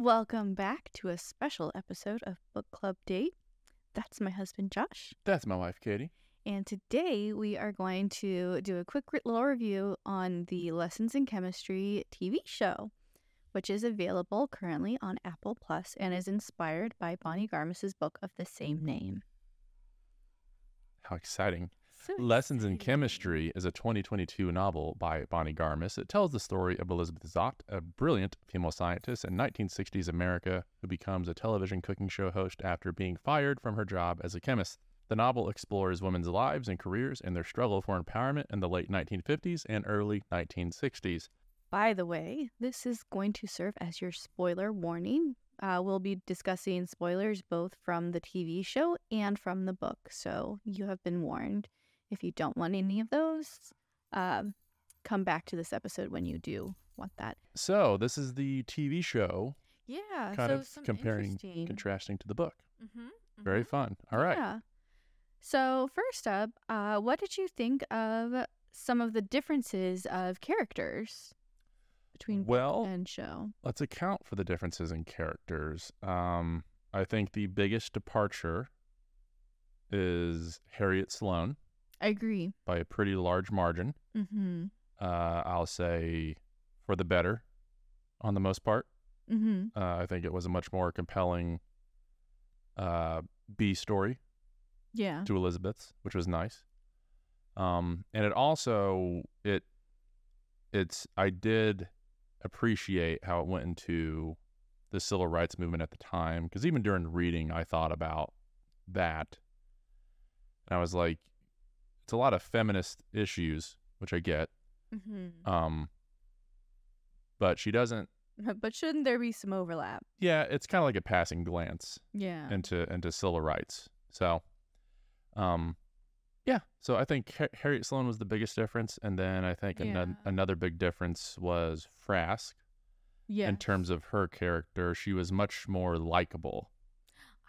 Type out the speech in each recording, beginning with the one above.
Welcome back to a special episode of Book Club Date. That's my husband Josh. That's my wife, Katy. And today we are going to do a quick little review on the Lessons in Chemistry TV show, which is available currently on Apple Plus and is inspired by Bonnie Garmus's book of the same name. How exciting. So Lessons in. Chemistry is a 2022 novel by Bonnie Garmus. It tells the story of Elizabeth Zott, a brilliant female scientist in 1960s America who becomes a television cooking show host after being fired from her job as a chemist. The novel explores women's lives and careers and their struggle for empowerment in the late 1950s and early 1960s. By the way, this is going to serve as your spoiler warning. Uh, we'll be discussing spoilers both from the TV show and from the book, so you have been warned. If you don't want any of those, um, come back to this episode when you do want that. So, this is the TV show, Yeah, kind so of some comparing, contrasting to the book. Mhm, Very mhm. fun. All right. Yeah. So first up, uh, what did you think of some of the differences of characters between book Well, and show? let's account for the differences in characters. Um, I think the biggest departure is Harriet Sloane I agree. by a pretty large margin. Mm-hmm. Uh, I'll say for the better on the most part. Mm-hmm. Uh, I think it was a much more compelling uh, B story Yeah. to Elizabeth's, which was nice. Um, and it also it it's I did appreciate how it went into the civil rights movement at the time because even during reading I thought about that, and I was like, it's a lot of feminist issues, which I get. Mm-hmm. Um, but she doesn't. But shouldn't there be some overlap? Yeah, it's kind of like a passing glance Yeah. into into civil rights. So, um, yeah. So I think Har- Harriet Sloane was the biggest difference, and then I think Yeah. another big difference was Frask yeah. in terms of her character. She was much more likable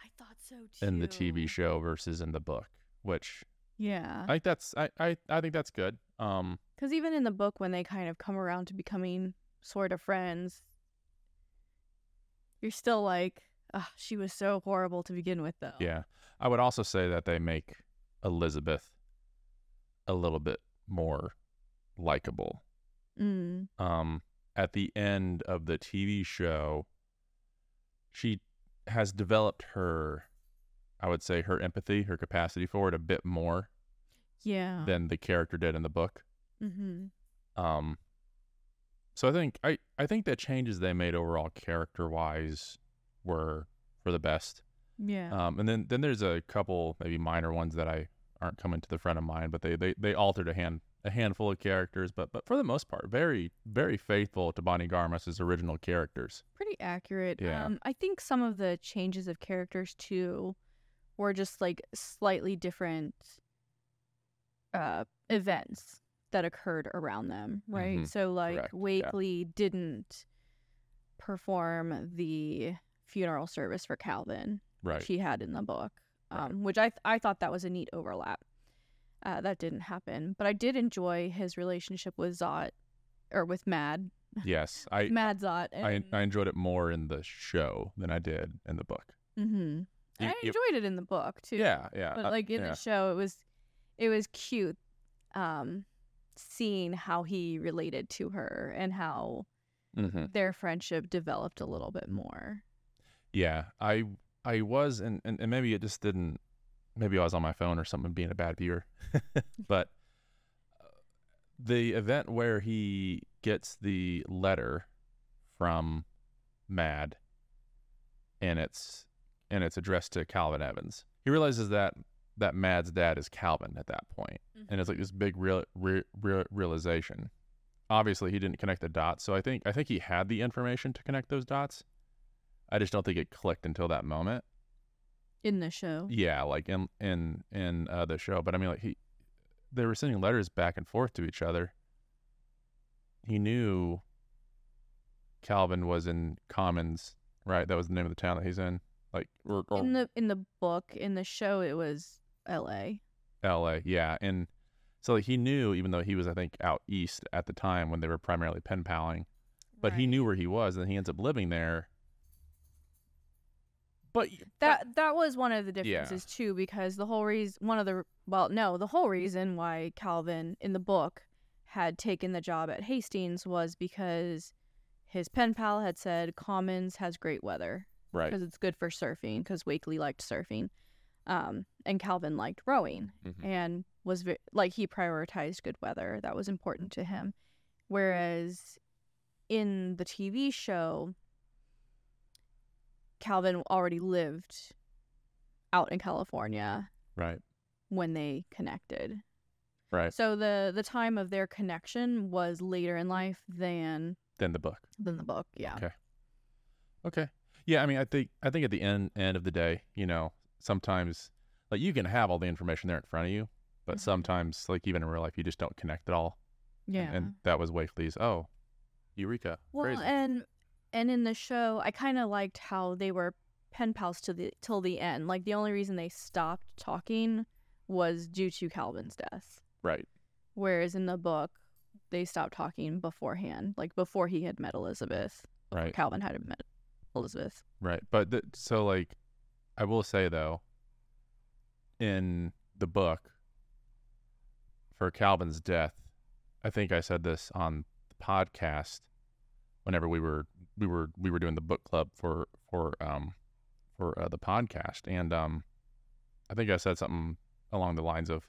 I thought so too. in the TV show versus in the book, which Yeah. I think that's I I, I think that's good. Um, Because even in the book, when they kind of come around to becoming sort of friends, you're still like, Ugh, she was so horrible to begin with, though. yeah. I would also say that they make Elizabeth a little bit more likable. Mm. um, at the end of the TV show, she has developed her, I would say, her empathy, her capacity for it a bit more Yeah. than the character did in the book. mm-hmm. Um, so I think I, I think the changes they made overall character wise were for the best. Yeah. Um, and then then there's a couple maybe minor ones that I aren't coming to the front of mind, but they they, they altered a hand a handful of characters, but but for the most part, very very faithful to Bonnie Garmus's original characters. Pretty accurate. Yeah. Um, I think some of the changes of characters, too, were just like slightly different uh, events that occurred around them, right? Mhm. So, like, Correct, yeah. Wakely didn't perform the funeral service for Calvin. Right. she had in the book, Right. um, which I th- I thought that was a neat overlap. Uh, that didn't happen, but I did enjoy his relationship with Zott, or with Mad, yes, I Mad Zott. I, And, I enjoyed it more in the show than I did in the book. hmm You- I you- enjoyed it in the book too. yeah, yeah. but uh, like in yeah. the show, it was it was cute, um, seeing how he related to her and how Mhm. their friendship developed a little bit more. Yeah, I I was, and, and, and maybe it just didn't. Maybe I was on my phone or something, being a bad viewer. but uh, the event where he gets the letter from Mad, and it's and it's addressed to Calvin Evans. He realizes that that Mad's dad is Calvin at that point, and it's like this big real, re, re, realization. Obviously, he didn't connect the dots, so I think I think he had the information to connect those dots. I just don't think it clicked until that moment. in the show. Yeah, like in in in uh, the show, but I mean, like he, they were sending letters back and forth to each other. He knew Calvin was in Commons, right? That was the name of the town that he's in, like or, or In the in the book, in the show, it was L.A. L.A. Yeah, and so like he knew, even though he was, I think, out east at the time when they were primarily pen paling, but he knew where he was, and he ends up living there But That that was one of the Yeah. differences too, because the whole reason, one of the well, no, the whole reason why Calvin in the book had taken the job at Hastings was because his pen pal had said Commons has great weather right. because it's good for surfing because Wakely liked surfing, um, and Calvin liked rowing Mhm. and was ve- like he prioritized good weather that was important to him, whereas in the TV show Calvin already lived out in California Right. when they connected. Right. So the the time of their connection was later in life than than the book. than the book. Yeah. Okay. Okay. Yeah, I mean, I think I think at the end end of the day, you know, sometimes like you can have all the information there in front of you, but Mhm. sometimes like even in real life, you just don't connect at all. And- Yeah. And, that was Wakely's. Oh, Eureka! well, Crazy. and and in the show, I kind of liked how they were pen pals to the till the end. Like the only reason they stopped talking was due to Calvin's death. right. Whereas in the book, they stopped talking beforehand, like before he had met Elizabeth. Right. Calvin had met Elizabeth. Right. But th- so like I will say though in the book for Calvin's death, I think I said this on the podcast whenever we were we were we were doing the book club for for um for uh, the podcast and um I think I said something along the lines of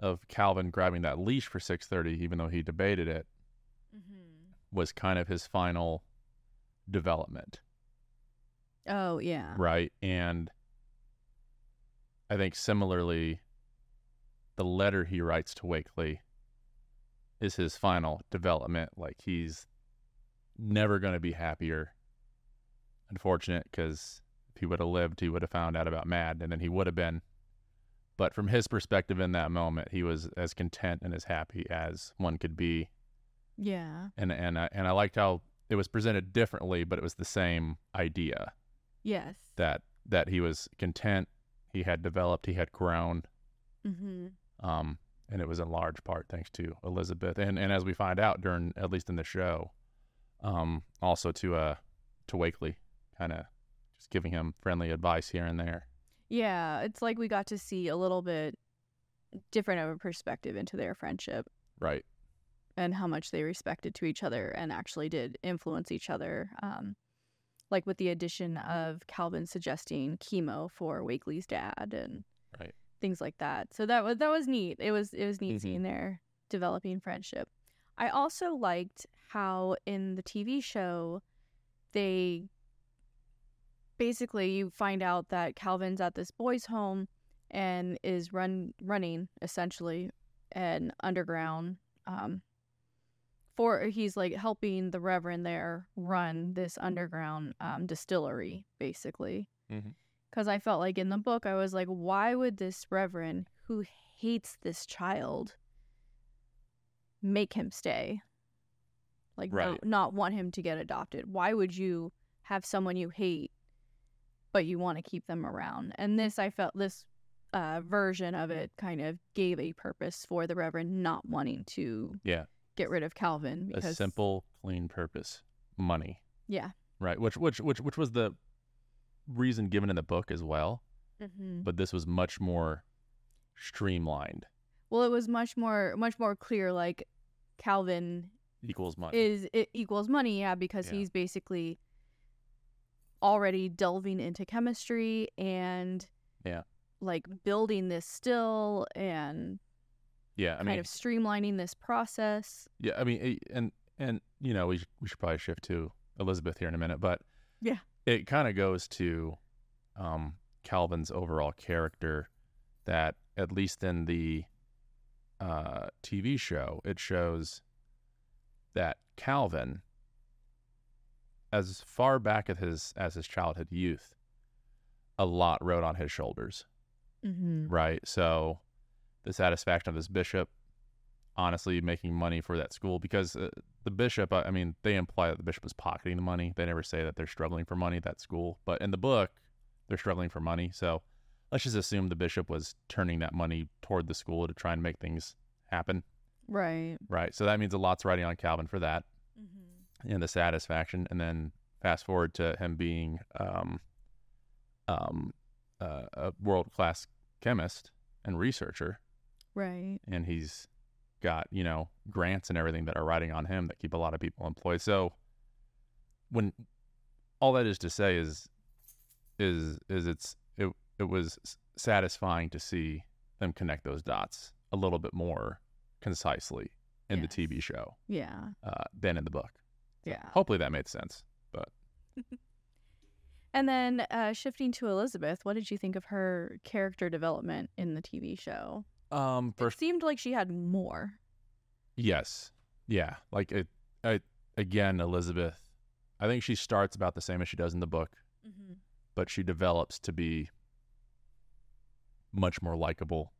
of Calvin grabbing that leash for 6:30 even though he debated it Mm-hmm. was kind of his final development. Oh yeah. right? And I think similarly, the letter he writes to Wakely is his final development. Like he's never going to be happier. Unfortunate, because if he would have lived, he would have found out about Mad, and then he would have been. But from his perspective in that moment, he was as content and as happy as one could be. Yeah. And and I, and I liked how it was presented differently, but it was the same idea Yes. that that he was content, he had developed, he had grown, Mm-hmm. um, and it was in large part thanks to Elizabeth, and and as we find out during at least in the show, um, also to uh to Wakely, kind of just giving him friendly advice here and there. Yeah, it's like we got to see a little bit different of a perspective into their friendship Right. And how much they respected to each other and actually did influence each other. Um, like with the addition of Calvin suggesting chemo for Wakely's dad and Right. things like that. So that was that was neat. It was it was neat Mhm. seeing their developing friendship. I also liked how in the TV show they basically you find out that Calvin's at this boys' home and is run running essentially an underground um for he's like helping the reverend there run this underground um distillery basically. Because i felt like in the book i was like why would this reverend who hates this child make him stay? Like no- Right. not want him to get adopted. Why would you have someone you hate but you want to keep them around? And this i felt this uh, version of it kind of gave a purpose for the reverend not wanting to Yeah. Get rid of calvin because A simple, clean purpose: money. yeah Right. Which which which which was the reason given in the book as well, mm-hmm. but this was much more streamlined. well it was much more much more clear like calvin Equals money. is it equals money yeah because Yeah. he's basically already delving into chemistry and Yeah. like building this still and yeah. I kind mean, of streamlining this process Yeah, I mean, and and you know, we we should probably shift to Elizabeth here in a minute, but Yeah. it kind of goes to um, Calvin's overall character. That at least in the uh, TV show, it shows that Calvin, as far back as his as his childhood youth, a lot rode on his shoulders mm-hmm. right? So the satisfaction of this bishop, honestly, making money for that school because uh, the bishop, I I mean, they imply that the bishop is pocketing the money. They never say that they're struggling for money at that school, but in the book, they're struggling for money. So let's just assume the bishop was turning that money toward the school to try and make things happen, right right? So that means a lot's riding on Calvin for that mm-hmm. and the satisfaction. And then fast forward to him being um, um, uh, a world class chemist and researcher, Right. and he's got you know grants and everything that are riding on him that keep a lot of people employed. So when all that is to say is is is it's it it was satisfying to see them connect those dots a little bit more concisely in the TV show Yeah. uh, than in the book. So Yeah. Hopefully that made sense. But And then uh, shifting to Elizabeth, what did you think of her character development in the TV show? Um, It seemed like she had more. yes, yeah, like it. I, again, Elizabeth. I think she starts about the same as she does in the book, Mm-hmm. but she develops to be much more likable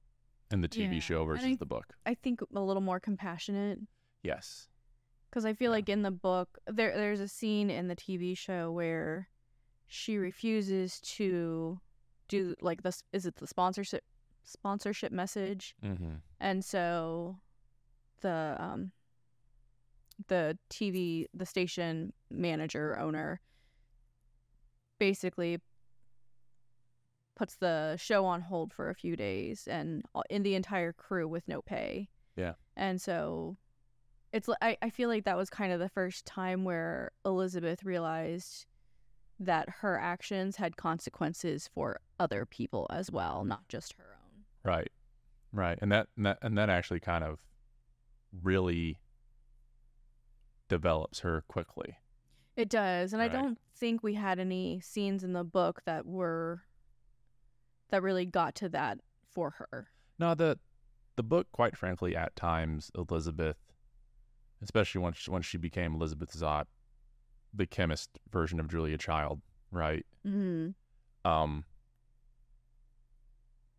in the TV Yeah, show versus I- the book. I think a little more compassionate Yes. because I feel Yeah. like in the book there there's a scene in the TV show where she refuses to do like this is it the sponsorship sponsorship message Mm-hmm. and so the um the TV the station manager owner basically puts the show on hold for a few days and in the entire crew with no pay. Yeah. And so it's I I feel like that was kind of the first time where Elizabeth realized that her actions had consequences for other people as well, not just her. Right. Right. And that, and that and that actually kind of really develops her quickly. It does, and Right. I don't think we had any scenes in the book that were that really got to that for her. No, the the book, quite frankly, at times Elizabeth, especially once when she became Elizabeth Zott, the chemist version of Julia Child, right? Mm-hmm. Um,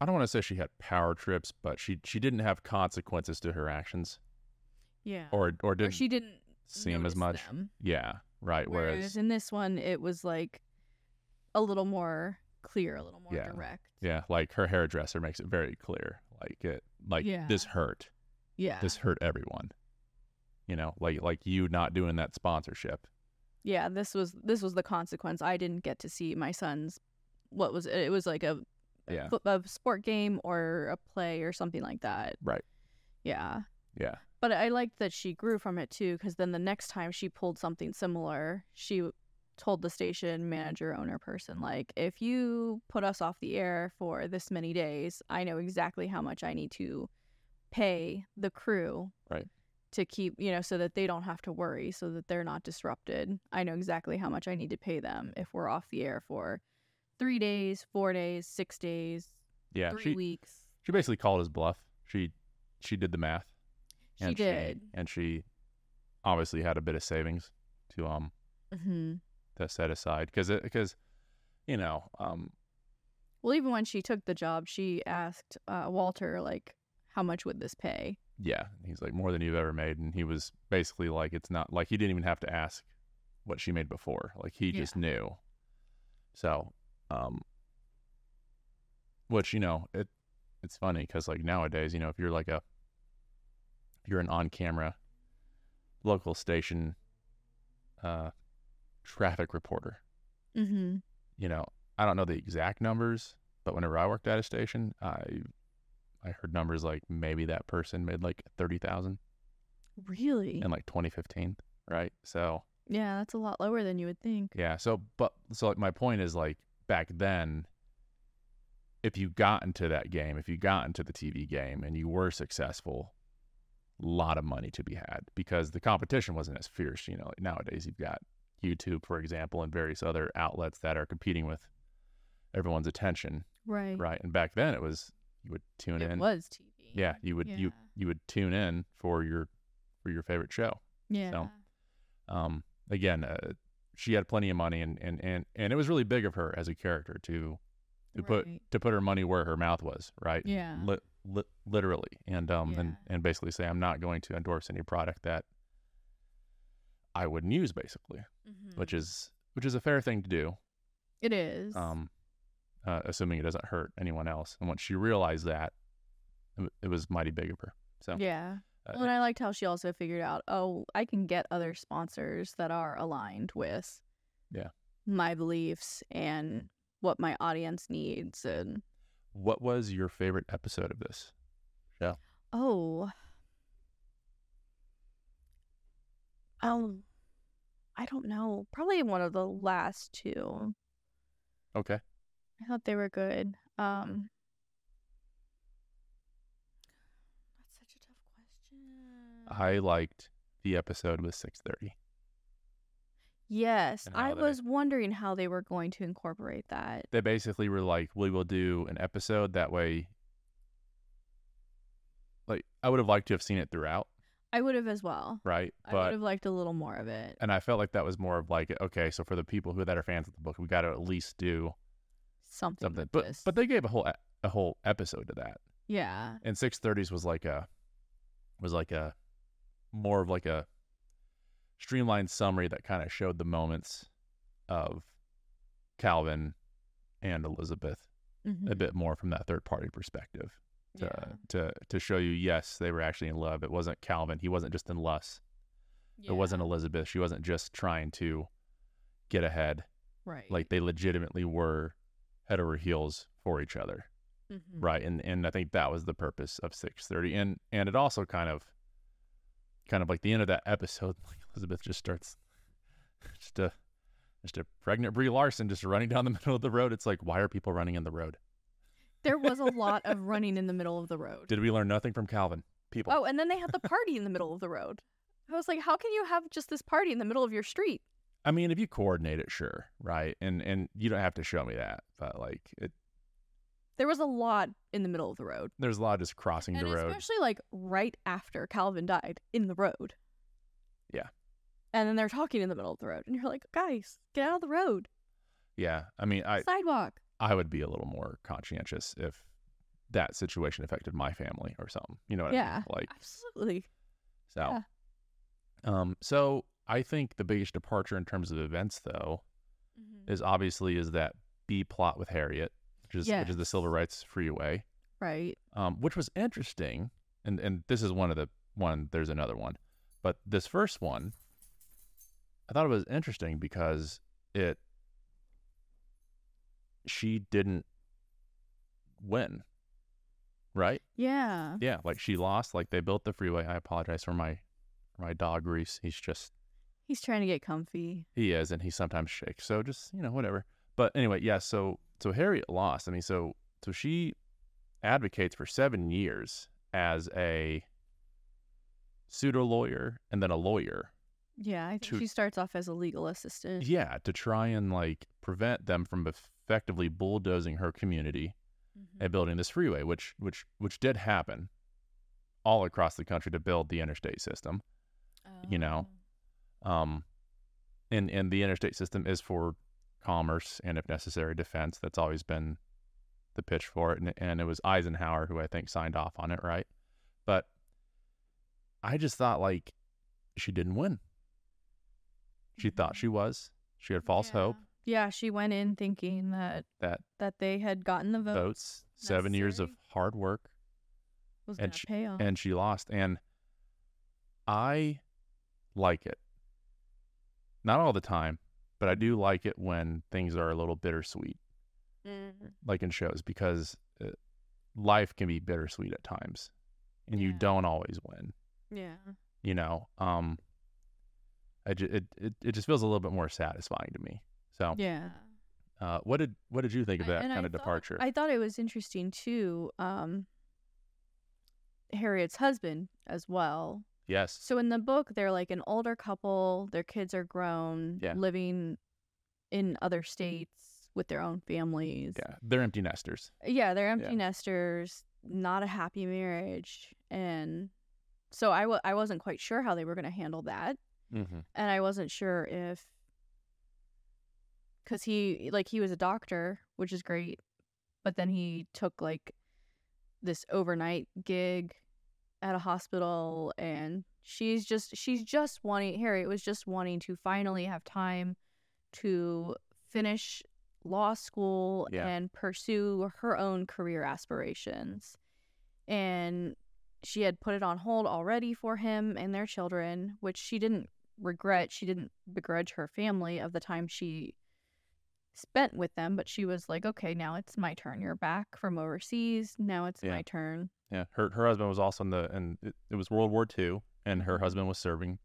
I don't want to say she had power trips, but she she didn't have consequences to her actions, Yeah. or or Or didn't she didn't seem as much. them. Yeah, right. Whereas, Whereas, in this one, it was like a little more clear, a little more Yeah. direct. yeah, like her hairdresser makes it very clear, like it, like this hurt, Yeah. this hurt everyone. You know, like like you not doing that sponsorship. yeah. This was this was the consequence. I didn't get to see my son's. What was it? It was like a Yeah. a sport game or a play or something like that. Right. Yeah. Yeah. But I liked that she grew from it too, because then the next time she pulled something similar, she told the station manager, owner person, like, if you put us off the air for this many days, I know exactly how much I need to pay the crew. Right. To keep, you know, so that they don't have to worry, so that they're not disrupted. I know exactly how much I need to pay them if we're off the air for three days, four days, six days, Yeah. three she weeks. she basically called his bluff. She she did the math. She did. and she obviously had a bit of savings to um hmm to set aside because because you know um Well, even when she took the job, she asked uh, Walter, like, how much would this pay? yeah he's like more than you've ever made and he was basically like it's not like he didn't even have to ask what she made before like he just knew so um which you know it it's funny because like nowadays you know if you're like a if you're an on-camera local station uh traffic reporter Mm-hmm. you know, I don't know the exact numbers, but whenever I worked at a station, I I heard numbers like maybe that person made like thirty thousand Really? in like 2015, right? So Yeah, that's a lot lower than you would think. yeah, so but so like my point is like back then, if you got into that game, if you got into the TV game and you were successful, a lot of money to be had because the competition wasn't as fierce. You know, nowadays you've got YouTube, for example, and various other outlets that are competing with everyone's attention. Right. right and back then it was you would tune It in It was TV. yeah you would you you would tune in for your for your favorite show Yeah. so- um again uh, she had plenty of money and and and, and it was really big of her as a character to to put to put her money where her mouth was right Yeah. Li- li- literally and um and Yeah. and basically say i'm not going to endorse any product that i wouldn't use basically Mhm. which is which is a fair thing to do it is. um, uh, assuming it doesn't hurt anyone else. And once she realized that, it, it was mighty big of her. So yeah. Uh, Well, and I liked how she also figured out, oh, I can get other sponsors that are aligned with Yeah. my beliefs and what my audience needs and What was your favorite episode of this? Show? Oh um I don't know. Probably one of the last two. Okay. I thought they were good. Um That's such a tough question. I liked the episode with 630. Yes, I they- was wondering how they were going to incorporate that. They basically were like, we will do an episode that way. Like, I would have liked to have seen it throughout, I would have as well. right? I would have liked a little more of it. and I felt like that was more of like, okay, so for the people who that are fans of the book, we got to at least do Something. something. like But this. but they gave a whole a whole episode to that. yeah, And 630s was like a was like a more of like a streamlined summary that kind of showed the moments of Calvin and Elizabeth a mhm, bit more from that third party perspective to yeah. to to show you yes they were actually in love. It wasn't calvin. He wasn't just in lust. It wasn't elizabeth. She wasn't just trying to get ahead. Right. like they legitimately were head over heels for each other. Mhm. right and and i think that was the purpose of 630 and and it also kind of kind of like the end of that episode like elizabeth just starts just a just a pregnant brie larson just running down the middle of the road it's like why are people running in the road There was a lot of running in the middle of the road. did we learn nothing from calvin people Oh, and then they had the party in the middle of the road. I was like, how can you have just this party in the middle of your street? I mean, if you coordinate it, sure, right? And and you don't have to show me that, but like it, There was a lot in the middle of the road. there's a lot just crossing and the road. especially like right after Calvin died in the road. Yeah. And then they're talking in the middle of the road. And you're like, guys, get out of the road. Yeah, I mean, I Sidewalk. I would be a little more conscientious if that situation affected my family or something. You know what I Yeah. mean? Like Absolutely. so. Yeah. Um. So I think the biggest departure in terms of events, though, is obviously is that B plot with Harriet, which is which is the Civil Rights Freeway. Right. um, which was interesting. And and this is one of the one. There's another one, but this first one, I thought it was interesting because it she didn't win, right? Yeah. Yeah, like she lost. Like they built the freeway. I apologize for my for my dog Reese. He's just He's trying to get comfy. he is, and he sometimes shakes. So just you know whatever. But anyway, yeah. So so Harriet lost. I mean, so so she advocates for seven years as a pseudo lawyer and then a lawyer. Yeah. I think To- she starts off as a legal assistant. Yeah, to try and like prevent them from effectively bulldozing her community Mhm. and building this freeway, which which which did happen all across the country to build the interstate system. you know, Oh. Um, and and the interstate system is for commerce and, if necessary, defense. That's always been the pitch for it. And, and it was Eisenhower who I think signed off on it, right? But I just thought like she didn't win. She thought she mm. was. She had false hope Yeah. Yeah, she went in thinking that that that they had gotten the vote votes, seven years of hard work, was and she- pay off. and she lost. And I like it. Not all the time, but I do like it when things are a little bittersweet. Mm. like in shows because uh, life can be bittersweet at times and you don't always win Yeah. you know um I ju- it, it it just feels a little bit more satisfying to me so Yeah. uh what did what did you think of that I kind of thought- departure I thought it was interesting too. Um, Harriet's husband as well. Yes So in the book, they're like an older couple. Their kids are grown, Yeah. living in other states with their own families. yeah they're empty nesters Yeah, they're empty Yeah. nesters, not a happy marriage, and so I w- I wasn't quite sure how they were going to handle that, mm-hmm. and I wasn't sure if because he like he was a doctor, which is great, but then he took like this overnight gig at a hospital, and she's just she's just wanting Harriet was just wanting to finally have time to finish law school Yeah. and pursue her own career aspirations. And she had put it on hold already for him and their children, which she didn't regret. She didn't begrudge her family of the time she spent with them, but she was like, okay, now it's my turn. You're back from overseas. Now it's Yeah. my turn. Yeah, her her husband was also in the and it, it was World War II, and her Mhm. husband was serving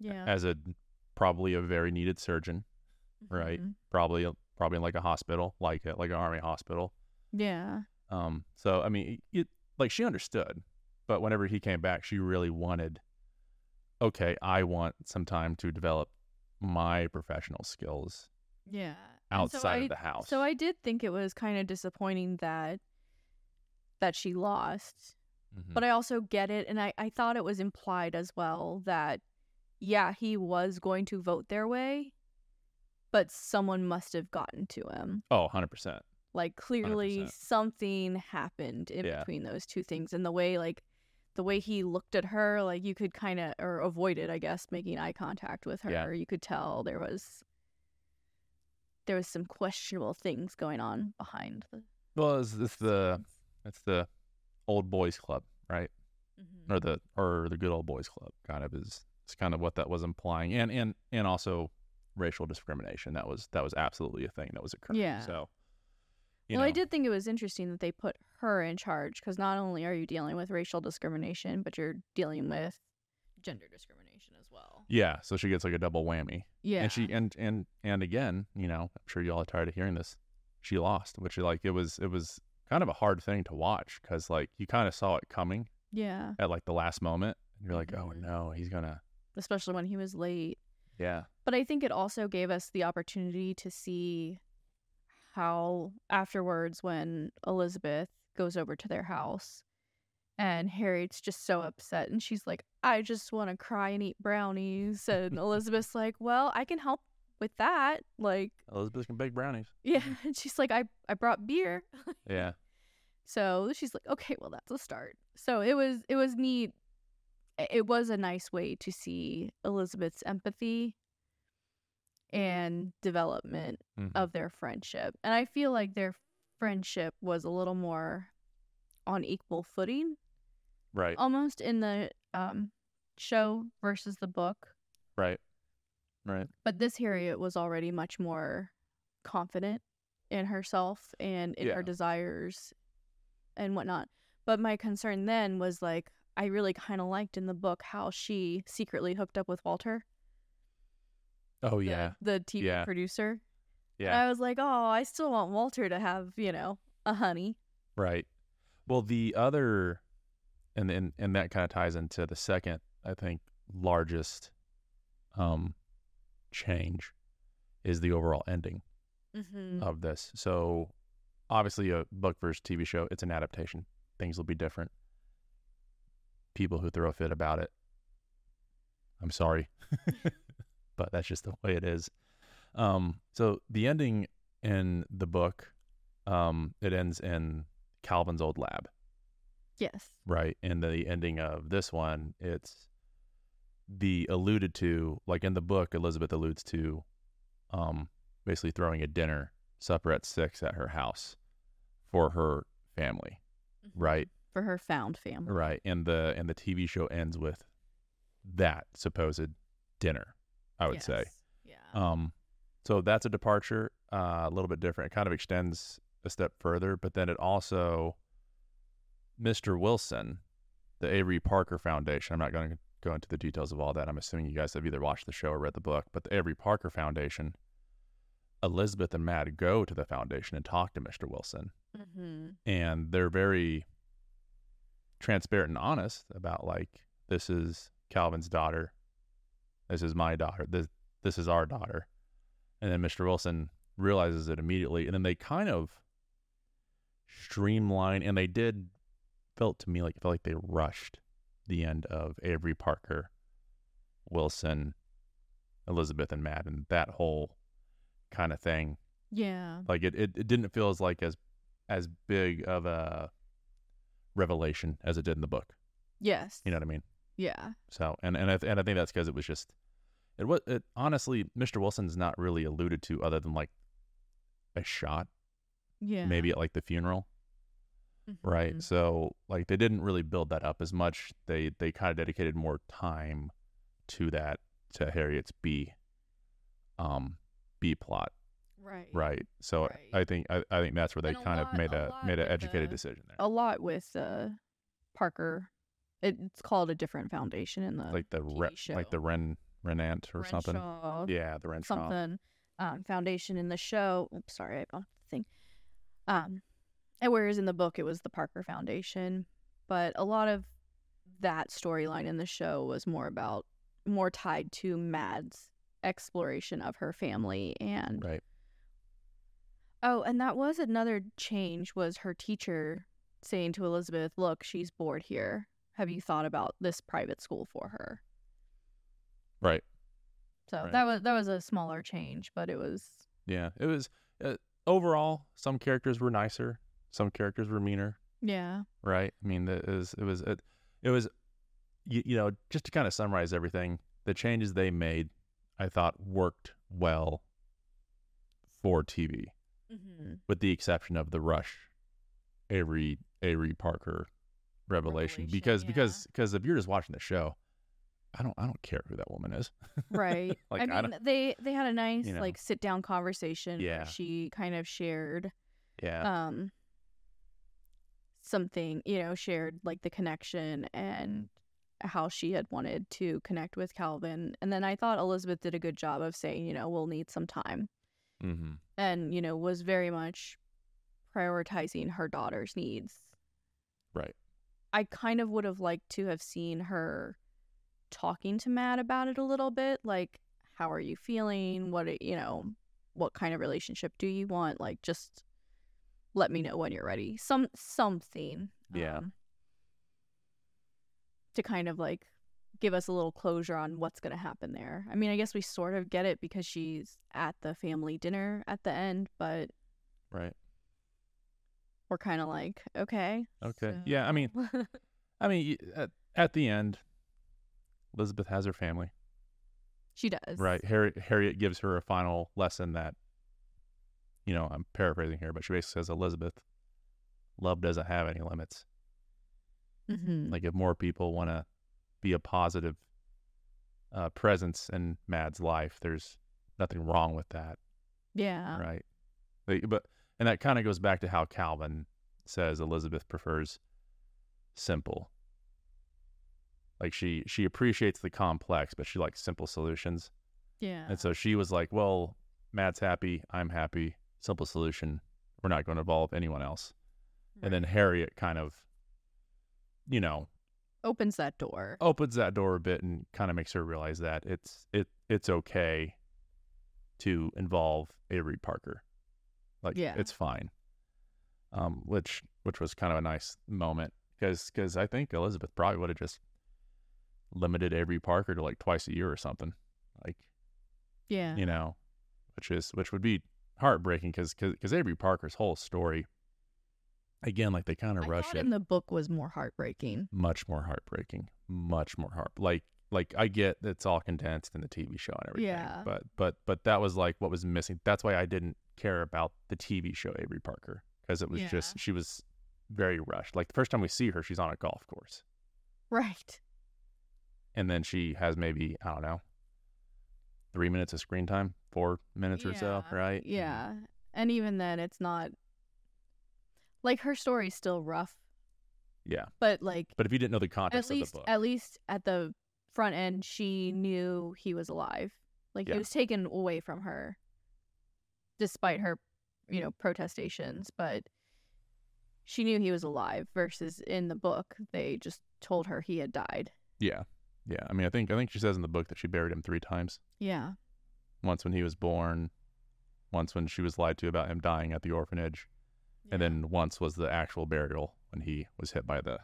Yeah. as a probably a very needed surgeon, right? Mhm. probably probably in like a hospital, like a, like an army hospital. Yeah. Um, so I mean, it, like she understood, but whenever he came back, she really wanted. Okay, I want some time to develop my professional skills Yeah. So outside I- of the house. So I did think it was kind of disappointing that that she lost. Mhm. But I also get it and I, I thought it was implied as well that yeah, he was going to vote their way, but someone must have gotten to him. oh, 100 percent. Like clearly 100%. something happened in Yeah. between those two things and the way like the way he looked at her, like you could kind of or avoided, I guess, making eye contact with her. Yeah. You could tell there was there was some questionable things going on behind the Well, it's, it's the it's the old boys club, right? Mhm. Or the or the good old boys club, kind of is. It's kind of what that was implying, and and and also racial discrimination. That was that was absolutely a thing that was occurring. Yeah. So, you well, I did think it was interesting that they put her in charge because not only are you dealing with racial discrimination, but you're dealing with gender discrimination well. Yeah, so she gets like a double whammy. Yeah. And she and and and again, you know, I'm sure y'all are tired of hearing this. She lost, which like it was it was kind of a hard thing to watch because like you kind of saw it coming yeah. at like the last moment. And you're like, oh Mhm. no, he's gonna. Especially when he was late. Yeah. But I think it also gave us the opportunity to see how afterwards, when Elizabeth goes over to their house and Harriet's just so upset and she's like, I just want to cry and eat brownies. And Elizabeth's like, Well, I can help with that. Like, Elizabeth can bake brownies. yeah. And she's like, I, I brought beer. Yeah. So she's like, okay, well, that's a start. So it was it was neat. It was a nice way to see Elizabeth's empathy and development Mhm. of their friendship. And I feel like their friendship was a little more on equal footing Right. almost in the um show versus the book. Right. Right. But this Harriet was already much more confident in herself and in Yeah. her desires and whatnot. But my concern then was like, I really kind of liked in the book how she secretly hooked up with Walter, Oh the- yeah. the, TV Yeah. producer. And Yeah. I was like, oh, I still want Walter to have, you know, a honey. Right. Well, the other, and and and that kind of ties into the second, I think, largest, um, change, is the overall ending Mm-hmm. of this. So, obviously, a book versus TV show, it's an adaptation. Things will be different. People who throw a fit about it, I'm sorry, but that's just the way it is. Um, so the ending in the book, um, it ends in Calvin's old lab, Yes. right? And the ending of this one, it's the alluded to, like in the book, Elizabeth alludes to, um, basically throwing a dinner supper at six at her house for her family, right? For her found family. Right. And the and the TV show ends with that supposed dinner, I would say. Yeah. Um, so that's a departure, uh, a little bit different. It kind of extends a step further, but then it also, Mr. Wilson, the Avery Parker Foundation. I'm not going to go into the details of all that. I'm assuming you guys have either watched the show or read the book, but the Avery Parker Foundation, Elizabeth and Mad go to the foundation and talk to Mr. Wilson, mm-hmm. and they're very transparent and honest about like this is Calvin's daughter, this is my daughter, this this is our daughter, and then Mr. Wilson realizes it immediately, and then they kind of streamline, and they did felt to me like it felt like they rushed the end of Avery Parker, Wilson, Elizabeth, and Mad, and that whole kind of thing Yeah. like it, it, it didn't feel as like as as big of a revelation as it did in the book. Yes. You know what I mean? Yeah. So and and I, and I think that's because it was just it was it honestly Mr. Wilson's not really alluded to other than like a shot Yeah. maybe at like the funeral right Mhm. so like they didn't really build that up as much they they kind of dedicated more time to that to Harriet's B um B plot Right. right? So Right. I think I, I think that's where they kind of made a a made an educated the- decision there, A lot with uh, Parker. It, it's called a different foundation in the like the Re- like the Ren Renant or something. Renshaw Yeah, the Renshaw. something um, foundation in the show. Oops, sorry, I bumped the thing. Um, and whereas in the book it was the Parker Foundation, but a lot of that storyline in the show was more about more tied to Mad's exploration of her family and Right. oh, and that was another change was her teacher saying to Elizabeth, "Look, she's bored here. Have you thought about this private school for her?" Right. So Right. that was that was a smaller change, but it was Yeah. It was uh, overall some characters were nicer, some characters were meaner. yeah. right? I mean, it was it was it, it was you, you know just to kind of summarize everything, the changes they made, I thought worked well for TV, Mm-hmm. with the exception of the Rush, Avery Avery Parker revelation, Revelation, because yeah. because because if you're just watching the show, I don't I don't care who that woman is. Right. Like, I I mean, don't- they they had a nice you know. like sit down conversation. Yeah. She kind of shared yeah, um something, you know, shared like the connection and how she had wanted to connect with Calvin. And then I thought Elizabeth did a good job of saying, you know, we'll need some time. mm-hmm. And, you know, was very much prioritizing her daughter's needs. right, I kind of would have liked to have seen her talking to Mad about it a little bit. Like, how are you feeling? What, you know, what kind of relationship do you want? Like, just let me know when you're ready. Some, something. Yeah. um, to kind of like give us a little closure on what's going to happen there. I mean, I guess we sort of get it because she's at the family dinner at the end, but right. we're kind of like, okay. Okay. Yeah, I mean, I mean, at, at the end, Elizabeth has her family. she does. Right. Harriet, Harriet gives her a final lesson that, you know, I'm paraphrasing here, but she basically says, Elizabeth, love doesn't have any limits. Mm-hmm. Like, if more people want to be a positive uh, presence in Mad's life, there's nothing wrong with that. yeah. Right. Like, but, and that kind of goes back to how Calvin says Elizabeth prefers simple. Like she she appreciates the complex, but she likes simple solutions. Yeah. And so she was like, well, Mad's happy. I'm happy. Simple solution. We're not going to involve anyone else. And then Harriet kind of, you know, opens that door. opens that door a bit and kind of makes her realize that it's it it's okay to involve Avery Parker. Like Yeah. it's fine. Um, which which was kind of a nice moment because because I think Elizabeth probably would have just limited Avery Parker to like twice a year or something. Like yeah. you know, which is which would be heartbreaking because because Avery Parker's whole story, again, like they kind of rush it, in the book was more heartbreaking. much more heartbreaking, much more heart. Like like I get it's all condensed in the TV show and everything, Yeah. but but but that was like what was missing. That's why I didn't care about the TV show Avery Parker because it was Yeah. just she was very rushed. Like the first time we see her, she's on a golf course, Right. and then she has maybe I don't know. Three minutes of screen time, four minutes or so, Yeah, right? Mm-hmm. Yeah. And even then it's not like her story's still rough, Yeah. but like But if you didn't know the at context least of the book, at least at the front end she knew he was alive. Like Yeah. he was taken away from her despite her, you know, protestations, but she knew he was alive versus in the book they just told her he had died. yeah, yeah. I mean, I think I think she says in the book that she buried him three times. Yeah. Once when he was born, once when she was lied to about him dying at the orphanage, and then once was the actual burial when he was hit by the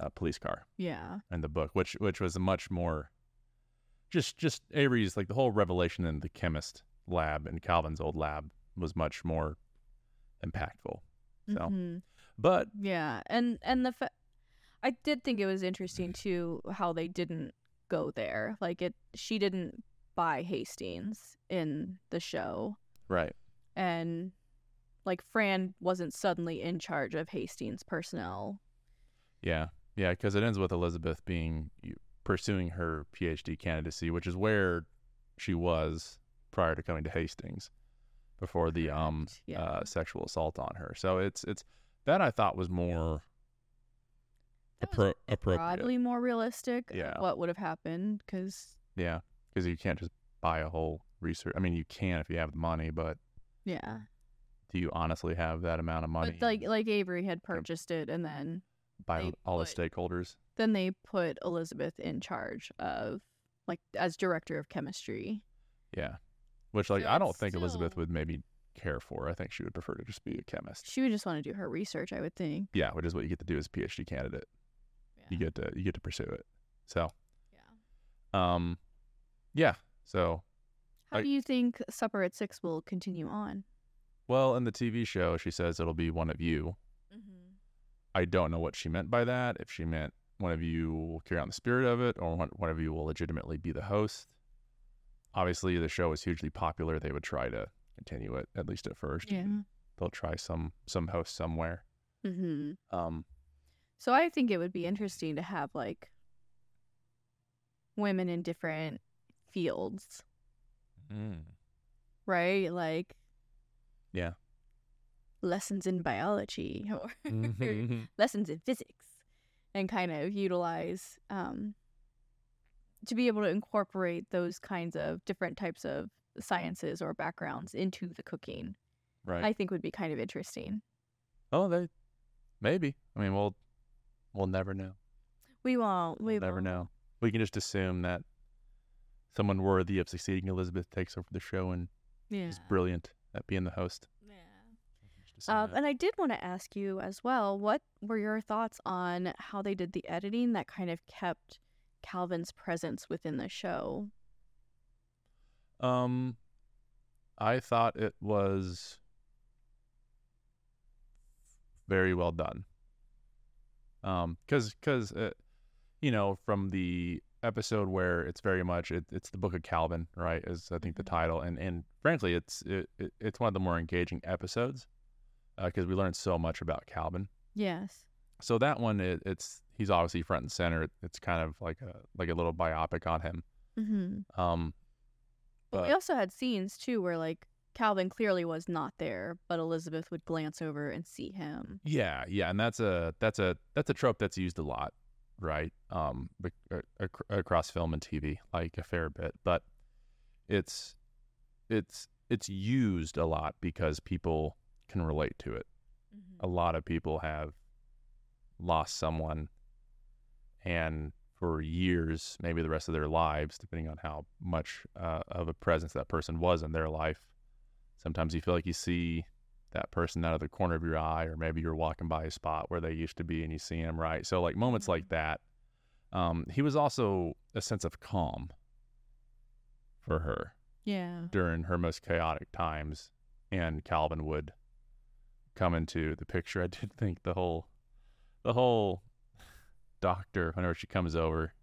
uh, police car Yeah. in the book, which which was a much more just just Avery's like the whole revelation in the chemist lab and Calvin's old lab was much more impactful. So, Mhm. but Yeah, and and the fa- I did think it was interesting too how they didn't go there. Like it, she didn't buy Hastings in the show, right, and like Fran wasn't suddenly in charge of Hastings personnel. yeah, yeah, because it ends with Elizabeth being pursuing her PhD candidacy, which is where she was prior to coming to Hastings. before the um yeah. uh, sexual assault on her. So it's it's that I thought was more appro- appropriate. Broadly more realistic. Yeah. What would have happened? Because Yeah, because you can't just buy a whole research. I mean, you can if you have the money, but yeah, do you honestly have that amount of money? but like like Avery had purchased it, and then by all the stakeholders. then they put Elizabeth in charge of like as director of chemistry. Yeah, which like So I don't think Elizabeth would maybe care for. I think she would prefer to just be a chemist. She would just want to do her research, I would think. Yeah, which is what you get to do as a PhD candidate. You get to you get to pursue it. So, yeah. um, yeah. So, How I- do you think Supper at Six will continue on? well, in the TV show, she says it'll be one of you. Mm-hmm. I don't know what she meant by that. If she meant one of you will carry on the spirit of it, or one, one of you will legitimately be the host. Obviously, the show is hugely popular. They would try to continue it at least at first. Yeah. They'll try some some host somewhere. Mm-hmm. Um, So I think it would be interesting to have like women in different fields, right? Like Yeah. lessons in biology or Mhm. lessons in physics and kind of utilize um to be able to incorporate those kinds of different types of sciences or backgrounds into the cooking. right. I think would be kind of interesting. oh, they maybe. I mean, we'll we'll never know. We won't. We We'll never won't. know. We can just assume that someone worthy of succeeding Elizabeth takes over the show and Yeah. is brilliant at being the host. Yeah. Just Um, and I did want to ask you as well, what were your thoughts on how they did the editing that kind of kept Calvin's presence within the show? Um, I thought it was very well done. Um, cause, cause, uh, you know, from the episode where it's very much it, it's the Book of Calvin, right? Is I think the Mhm. title, and and frankly, it's it, it it's one of the more engaging episodes, because we learned so much about Calvin. Yes. So that one, it, it's he's obviously front and center. It's kind of like a like a little biopic on him. Mm-hmm. Um, But we also had scenes too where like Calvin clearly was not there, but Elizabeth would glance over and see him. Yeah, yeah, and that's a that's a that's a trope that's used a lot, right? Um, bec- a- ac- across film and TV, like a fair bit, but it's it's it's used a lot because people can relate to it. A lot of people have lost someone, and for years, maybe the rest of their lives, depending on how much uh, of a presence that person was in their life. Sometimes you feel like you see that person out of the corner of your eye, or maybe you're walking by a spot where they used to be and you see them, right? So, like moments Mhm. like that. Um, he was also a sense of calm for her Yeah. during her most chaotic times, and Calvin would come into the picture. I did think the whole, the whole doctor, whenever she comes over,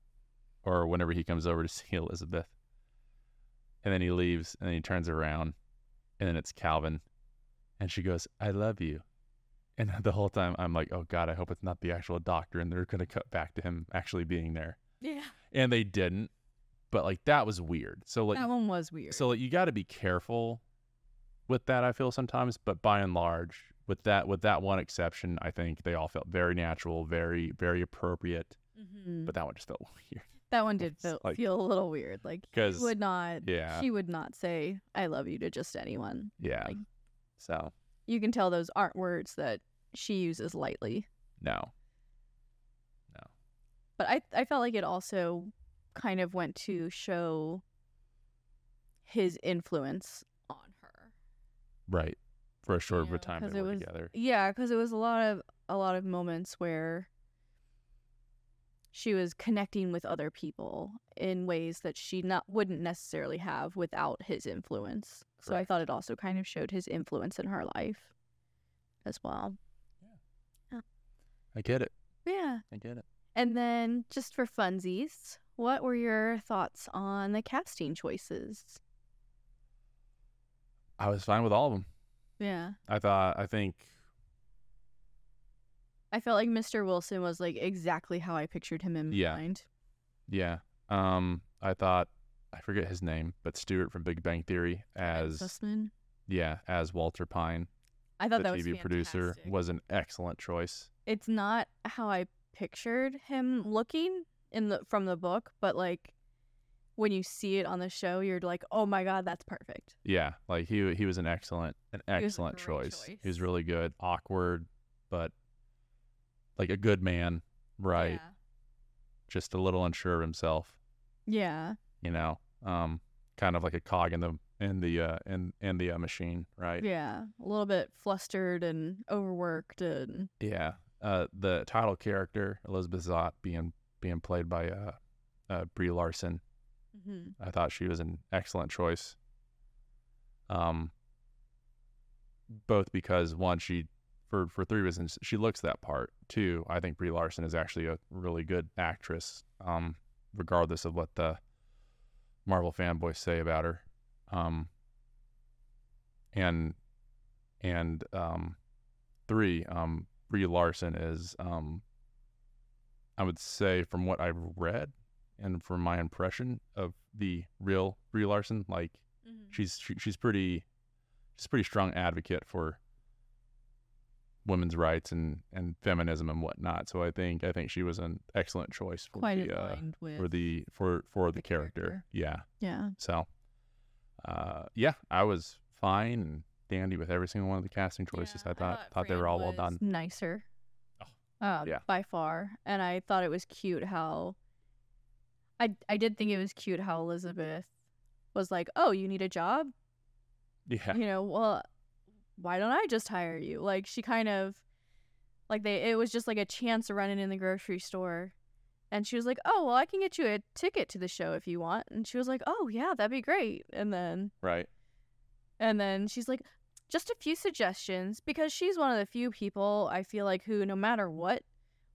or whenever he comes over to see Elizabeth, and then he leaves, and then he turns around, and then it's Calvin, and she goes, "I love you," and the whole time I'm like, "Oh God, I hope it's not the actual doctor," and they're gonna cut back to him actually being there, Yeah. and they didn't. But like that was weird. So like that one was weird. so like, you got to be careful with that. I feel sometimes, but by and large, with that with that one exception, I think they all felt very natural, very very appropriate. Mhm. But that one just felt weird. That one did feel, like- feel a little weird. Like she 'Cause- would not Yeah, she would not say I love you to just anyone. yeah. like- So You can tell those aren't words that she uses lightly. no, No. But I I felt like it also kind of went to show his influence on her. right. For a short of Yeah, a time they were was- together. Yeah, because it was a lot of a lot of moments where she was connecting with other people in ways that she not wouldn't necessarily have without his influence. So I thought it also kind of showed his influence in her life as well. Yeah, I get it. Yeah. I get it. And then just for funsies, what were your thoughts on the casting choices? I was fine with all of them. Yeah. I thought. I think. I felt like Mr. Wilson was like exactly how I pictured him in my Yeah. mind. Yeah. Um. I thought. I forget his name, but Stuart from Big Bang Theory as Sussman. yeah, as Walter Pine, I thought the that was TV producer, was an excellent choice. It's not how I pictured him looking in the from the book, but like when you see it on the show, you're like, "Oh my god, that's perfect." Yeah, like he he was an excellent an excellent great choice. He was really good, awkward, but like a good man, right? Just a little unsure of himself, Yeah. you know. Um, kind of like a cog in the in the uh in in the uh, machine, right? Yeah. A little bit flustered and overworked and Yeah. Uh, the title character Elizabeth Zott being being played by uh, uh Brie Larson. Mhm. I thought she was an excellent choice. Um, both because one, she for for three reasons she looks that part. Two, I think Brie Larson is actually a really good actress. Um, regardless of what the Marvel fanboys say about her. Um, and and um, three, um, Brie Larson is um, I would say from what I've read and from my impression of the real Brie Larson, like she's she, she's pretty she's a pretty strong advocate for women's rights and and feminism and whatnot. So I think I think she was an excellent choice for quite the uh, for the for for the, the character. character. Yeah. Yeah. So uh yeah, I was fine and dandy with every single one of the casting choices. Yeah, I thought thought they were all well done. Nicer. Oh, Um, yeah. by far. And I thought it was cute how I I did think it was cute how Elizabeth was like, "Oh, you need a job? Yeah. You know, well, why don't I just hire you?" Like she kind of like they it was just like a chance of running in the grocery store. And she was like, "Oh, well, I can get you a ticket to the show if you want." And she was like, "Oh, yeah, that'd be great." And then Right. and then she's like, just a few suggestions because she's one of the few people I feel like who, no matter what,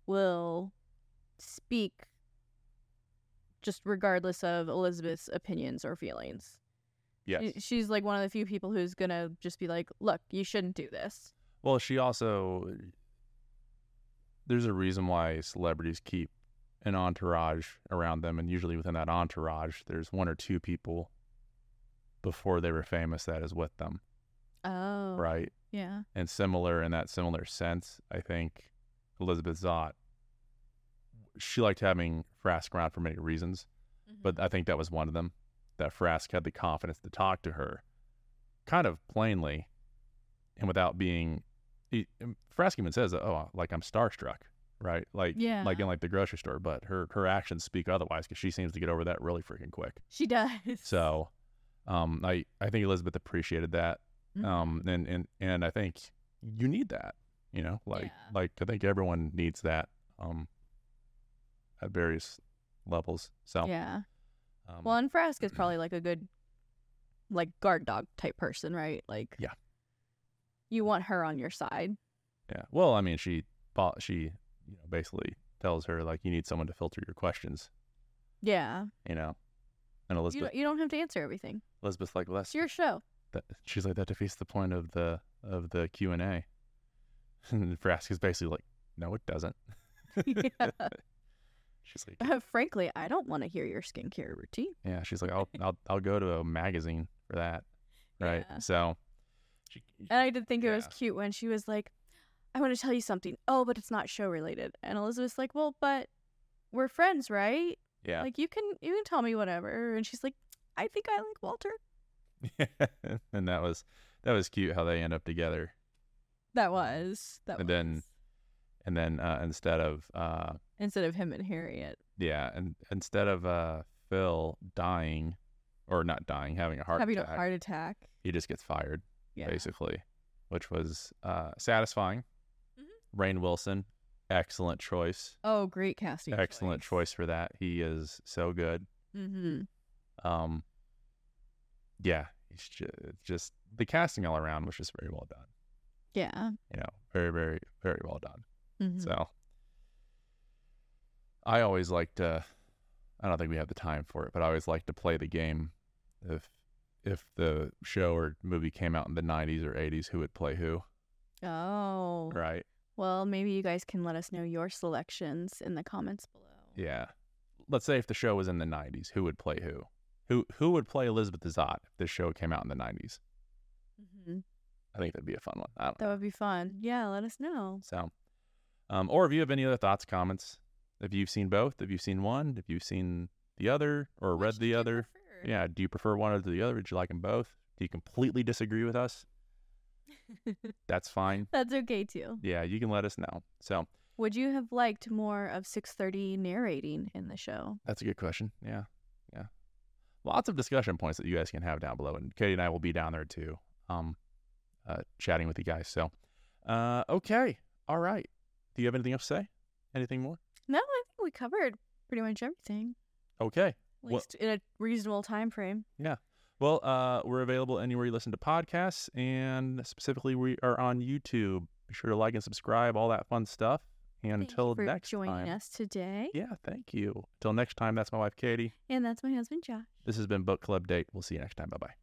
will speak just regardless of Elizabeth's opinions or feelings. Yes. She- She's like one of the few people who's gonna just be like, look, you shouldn't do this. Well, she also there's a reason why celebrities keep an entourage around them, and usually within that entourage, there's one or two people before they were famous that is with them, Oh. right? Yeah. And similar in that similar sense, I think Elizabeth Zott, she liked having Frask around for many reasons, but mm-hmm. I think that was one of them. That Frask had the confidence to talk to her, kind of plainly, and without being. He, Frask even says, "Oh, like I'm starstruck," right? Like, Yeah. like in like the grocery store. But her her actions speak otherwise because she seems to get over that really freaking quick. she does. So, um, I I think Elizabeth appreciated that. Mhm. Um, and and and I think you need that. You know, like Yeah. like I think everyone needs that. Um, at various levels. So, yeah. Um, Well, and Frask is probably like a good, like guard dog type person, right? Like, Yeah. you want her on your side. Yeah. Well, I mean, she fo- she you know basically tells her like you need someone to filter your questions. Yeah. You know, and You Elizabeth don't, you don't have to answer everything. Elizabeth's like well, that's It's your show. that, she's like that defeats the point of the of the Q and A. And Frask is basically like, no, it doesn't. yeah. She's like, Uh, frankly, I don't want to hear your skincare routine. yeah. She's like, I'll I'll I'll go to a magazine for that, right? Yeah. So, she, And I did think it was cute when she was like, I want to tell you something. Oh, but it's not show related. And Elizabeth's like, well, but we're friends, right? yeah, Like you can you can tell me whatever. And she's like, I think I like Walter. Yeah, and that was that was cute how they end up together. That was that And was then- And then uh, instead of uh, instead of him and Harriet. Yeah, and instead of uh, Phil dying, or not dying, having a heart having attack, a heart attack. he just gets fired, Yeah. basically, which was uh, satisfying. Mhm. Rainn Wilson, excellent choice. Oh, great casting. Excellent choice for that. He is so good. Mm-hmm. Um, yeah, he's just, just the casting all around was just very well done. Yeah. You know, very, very, very well done. Mhm. So I always like to I don't think we have the time for it, but I always like to play the game if if the show or movie came out in the 90s or 80s, who would play who, Oh. right? Well, maybe you guys can let us know your selections in the comments below. Yeah. Let's say if the show was in the 90s, who would play who? Who who would play Elizabeth Zott if this show came out in the 90s? Mm-hmm. Mm, I think that'd be a fun one. I don't that know. would be fun. Yeah, let us know. So, um, or if you have any other thoughts, comments, if you've seen both, if you've seen one, if you've seen the other or read Which do the other, prefer? yeah, do you prefer one or the other? Did you like them both? Do you completely disagree with us? That's fine. That's okay too. Yeah, you can let us know. So Would you have liked more of 630 narrating in the show? that's a good question. Yeah, yeah. Lots of discussion points that you guys can have down below, and Katy and I will be down there too, um, uh, chatting with you guys. So, uh, okay, all right. Do you have anything else to say? Anything more? No, I think we covered pretty much everything. Okay. At Well- in a reasonable time frame. Yeah. Well, uh, we're available anywhere you listen to podcasts, and specifically, we are on YouTube. Be sure to like and subscribe, all that fun stuff. And Thank you until for next joining time, us today. yeah, thank you. Until next time, that's my wife Katy. And that's my husband Josh. This has been Book Club Date. We'll see you next time. Bye bye.